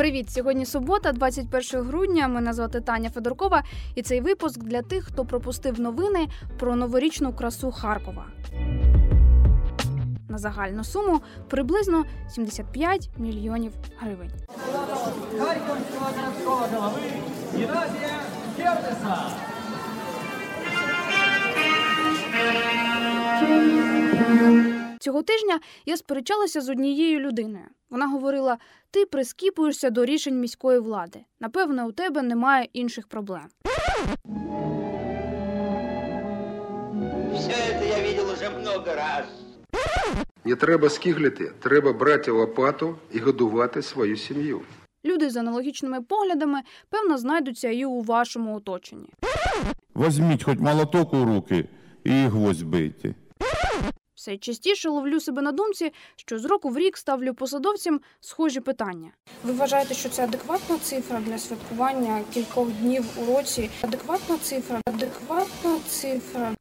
Привіт! Сьогодні субота, 21 грудня. Мене звати Таня Федоркова, і цей випуск для тих, хто пропустив новини про новорічну красу Харкова. На загальну суму приблизно 75 мільйонів гривень. Харківського городського голови Геннадія Кернеса. Цього тижня я сперечалася з однією людиною. Вона говорила: ти прискіпуєшся до рішень міської влади. Напевно, у тебе немає інших проблем. Все это я видел уже много раз. Не треба скиглити, треба брати лопату і годувати свою сім'ю. Люди з аналогічними поглядами, певно, знайдуться і у вашому оточенні. Возьміть хоч молоток у руки і гвоздь бийте. Все частіше ловлю себе на думці, що з року в рік ставлю посадовцям схожі питання. Ви вважаєте, що це адекватна цифра для святкування кількох днів у році? Адекватна цифра? Адекватна цифра?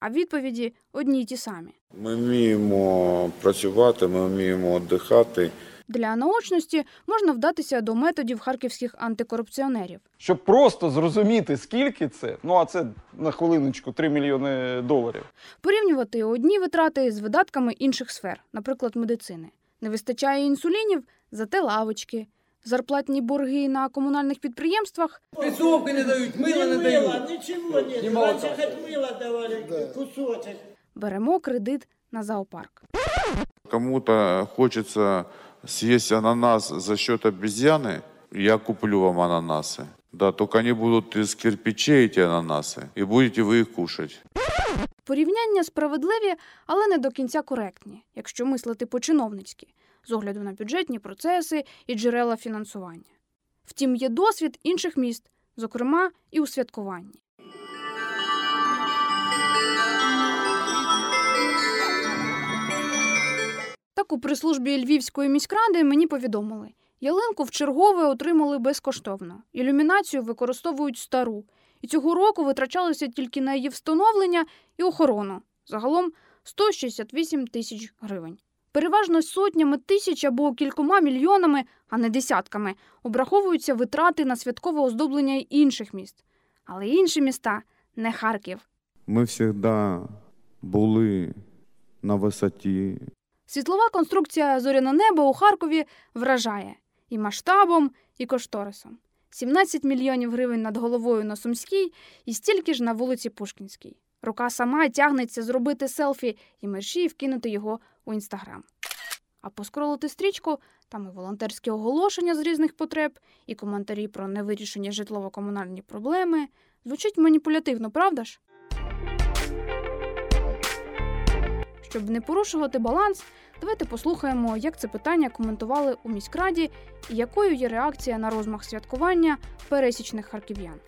А відповіді одні й ті самі. Ми вміємо працювати, ми вміємо віддихати. Для наочності можна вдатися до методів харківських антикорупціонерів. Щоб просто зрозуміти, скільки це, ну а це на хвилиночку 3 мільйони доларів. Порівнювати одні витрати з видатками інших сфер, наприклад, медицини. Не вистачає інсулінів, зате лавочки. Зарплатні борги на комунальних підприємствах Спецовки не дають, мила не дають. ничего нет. Немало Раньше там. хоть мыло давали, кусочек. беремо кредит на зоопарк. Кому-то хочеться съесть ананас за счет обезьяны, я куплю вам ананасы. Да, только они будут из кирпичей, эти ананасы, и будете вы их кушать. Порівняння справедливі, але не до кінця коректні, якщо мислити по-чиновницьки, з огляду на бюджетні процеси і джерела фінансування. Втім, є досвід інших міст, зокрема і у святкуванні. Так у прислужбі Львівської міськради мені повідомили, ялинку в чергове отримали безкоштовно. Ілюмінацію використовують стару, і цього року витрачалося тільки на її встановлення і охорону. Загалом 168 тисяч гривень. Переважно сотнями тисяч або кількома мільйонами, а не десятками, обраховуються витрати на святкове оздоблення інших міст. Але інші міста не Харків. Ми завжди були на висоті. Світлова конструкція зоряне небо у Харкові вражає і масштабом, і кошторисом. 17 мільйонів гривень над головою на Сумській і стільки ж на вулиці Пушкінській. Рука сама тягнеться зробити селфі і мерші вкинути його у інстаграм. А поскролити стрічку там і волонтерські оголошення з різних потреб, і коментарі про невирішені житлово-комунальні проблеми. Звучить маніпулятивно, правда ж? Щоб не порушувати баланс, давайте послухаємо, як це питання коментували у міськраді і якою є реакція на розмах святкування пересічних харків'ян.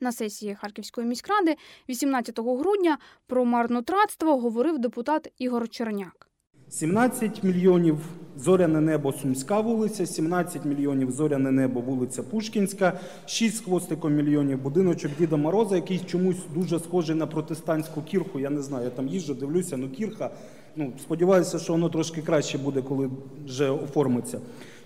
На сесії Харківської міськради 18 грудня про марнотратство говорив депутат Ігор Черняк. 17 мільйонів зоряне небо Сумська вулиця, 17 мільйонів зоряне небо вулиця Пушкінська, 6 з хвостиком мільйонів будиночок Діда Мороза, який чомусь дуже схожий на протестантську кірху. Я не знаю, я там їжджу, дивлюся, ну кірха. Ну, сподіваюся, що воно трошки краще буде, коли вже оформиться.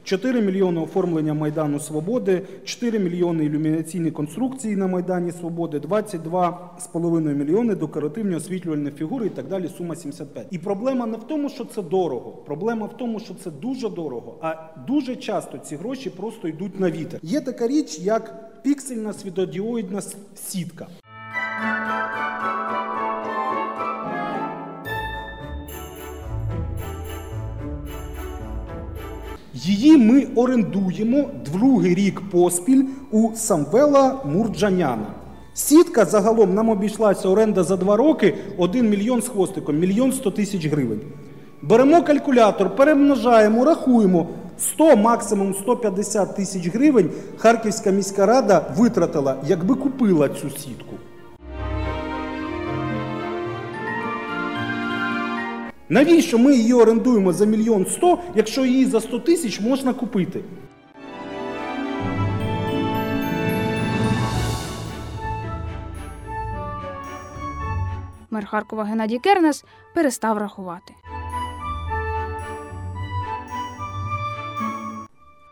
4 мільйони оформлення Майдану Свободи, 4 мільйони ілюмінаційні конструкції на Майдані Свободи, 22,5 мільйони декоративні освітлювальні фігури і так далі, сума 75. І проблема не в тому, що це дорого. Проблема в тому, що це дуже дорого. А дуже часто ці гроші просто йдуть на вітер. Є така річ, як піксельна світодіоїдна сітка. Її ми орендуємо другий рік поспіль у Самвела Мурджаняна. Сітка загалом нам обійшлася оренда за два роки 1 мільйон з хвостиком, мільйон 100 тисяч гривень. Беремо калькулятор, перемножаємо, рахуємо 100, максимум 150 тисяч гривень Харківська міська рада витратила, якби купила цю сітку. Навіщо ми її орендуємо за мільйон сто, якщо її за 100 тисяч можна купити? Мер Харкова Геннадій Кернес перестав рахувати.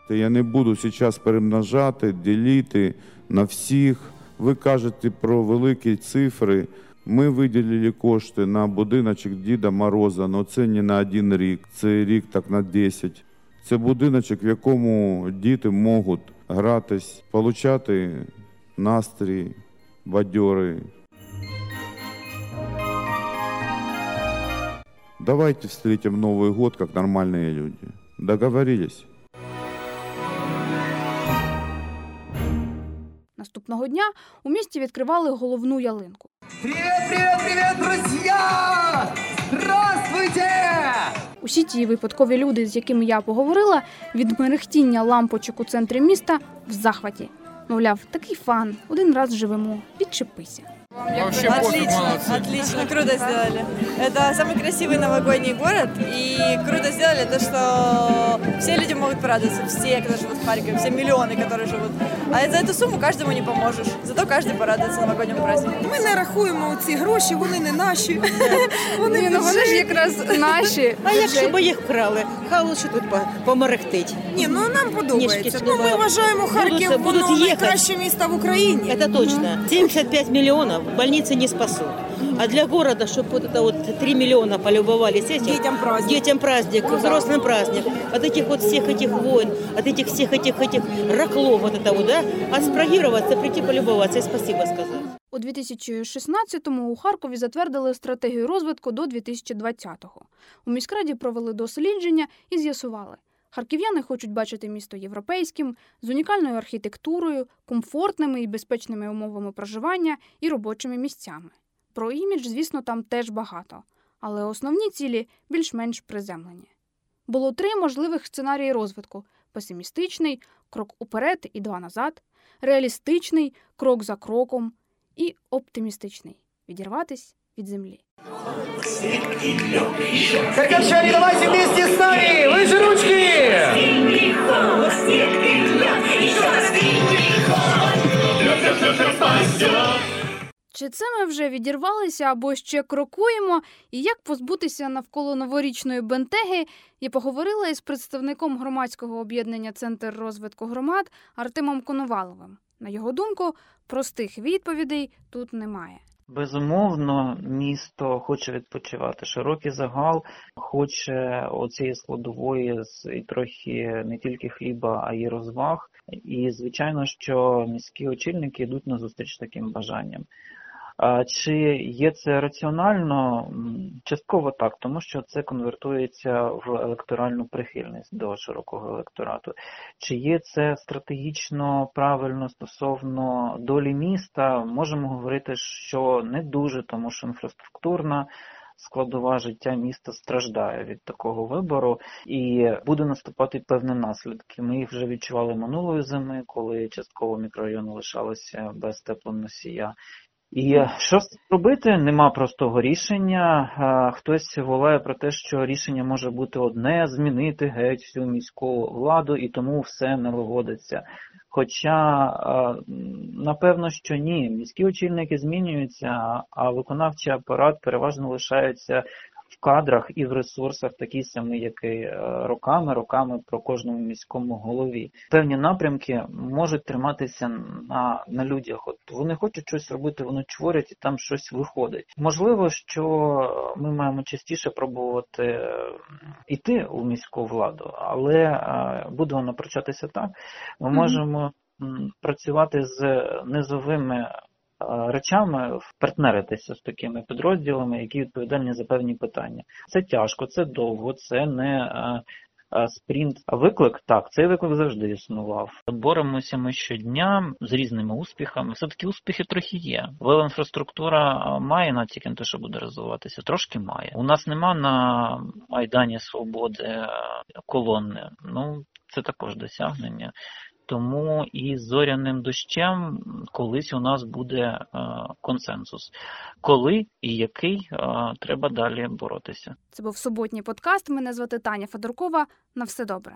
Я не буду зараз перемножати, ділити на всіх. Ви кажете про великі цифри. Ми виділили кошти на будиночок Діда Мороза, але це не на один рік, це рік так на 10. Це будиночок, в якому діти можуть гратись, отримати настрій, бадьори. Давайте встретим Новый год как нормальные люди. Договорились? Наступного дня у місті відкривали головну ялинку. Привет, привет, привет, друзья! Здравствуйте! Усі ті випадкові люди, з якими я поговорила, від мерехтіння лампочок у центрі міста в захваті. Мовляв, такий фан, один раз живемо, відчепися. Отлично, отлично, круто сделали. Это самый красивый новогодний город, и круто сделали то, что все люди могут порадоваться, все, кто живут в Харькове, все миллионы, которые живут. А за эту сумму каждому не поможешь, зато каждый порадуется новогоднему празднику. Ми не рахуємо ці гроші, вони не наші. Вони Ні, ну вони ж бюджетні. якраз наші. А якщо б їх вкрали, хай лучше тут померехтить. Ні, ну нам подобається. Ніжки Ну, ми туди. вважаємо Харків Будуть- будуть воно їхати. найкраще місто в Україні. Это точно. 75 миллионов больницы не спасут. А для города, чтобы вот это вот 3 миллиона полюбовались этим, Дітям праздник. детям праздник, взрослым праздник, от этих вот всех этих войн, от этих всех этих этих раклов вот это вот, да, абстрагироваться, прийти полюбоваться и спасибо сказать. У 2016-му у Харкові затвердили стратегію розвитку до 2020-го. У міськраді провели дослідження і з'ясували. Харків'яни хочуть бачити місто європейським, з унікальною архітектурою, комфортними і безпечними умовами проживання і робочими місцями. Про імідж, звісно, там теж багато, але основні цілі більш-менш приземлені. Було три можливих сценарії розвитку: песимістичний крок уперед і два назад, реалістичний крок за кроком і оптимістичний відірватись від землі. Харьковчане, давайте вместе с нами! Выше ручки! Чи це ми вже відірвалися або ще крокуємо? І як позбутися навколо новорічної бентеги? Я поговорила із представником громадського об'єднання Центр розвитку громад Артемом Коноваловим. На його думку, простих відповідей тут немає. Безумовно, місто хоче відпочивати. Широкий загал хоче оцієї складової з трохи не тільки хліба, а й розваг. І звичайно, що міські очільники йдуть на зустріч таким бажанням. Чи є це раціонально? Частково так, тому що це конвертується в електоральну прихильність до широкого електорату. Чи є це стратегічно правильно стосовно долі міста? Можемо говорити, що не дуже, тому що інфраструктурна складова життя міста страждає від такого вибору і буде наступати певні наслідки. Ми їх вже відчували минулої зими, коли частково мікрорайони лишалися без теплоносія. І що з цим робити? Нема простого рішення. Хтось волає про те, що рішення може бути одне змінити геть всю міську владу, і тому все не виводиться. Хоча напевно, що ні, міські очільники змінюються, а виконавчий апарат переважно лишається кадрах і в ресурсах такий самий, який е, роками, роками про кожному міському голові. Певні напрямки можуть триматися на, на людях. От вони хочуть щось робити, вони творять і там щось виходить. Можливо, що ми маємо частіше пробувати е, іти у міську владу, але е, буде воно прочатися так. Ми можемо працювати з низовими е, речами, партнеритися з такими підрозділами, які відповідальні за певні питання. Це тяжко, це довго, це не е, е, спринт. А виклик так, цей виклик завжди існував. Боремося ми щодня з різними успіхами. Все таки успіхи трохи є. Велоінфраструктура е, має натяки на те, що буде розвиватися, трошки має. У нас нема на Майдані Свободи е, колони. Ну це також досягнення. Тому і з зоряним дощем колись у нас буде е, консенсус. Коли і який е, треба далі боротися. Це був суботній подкаст. Мене звати Таня Федоркова. На все добре.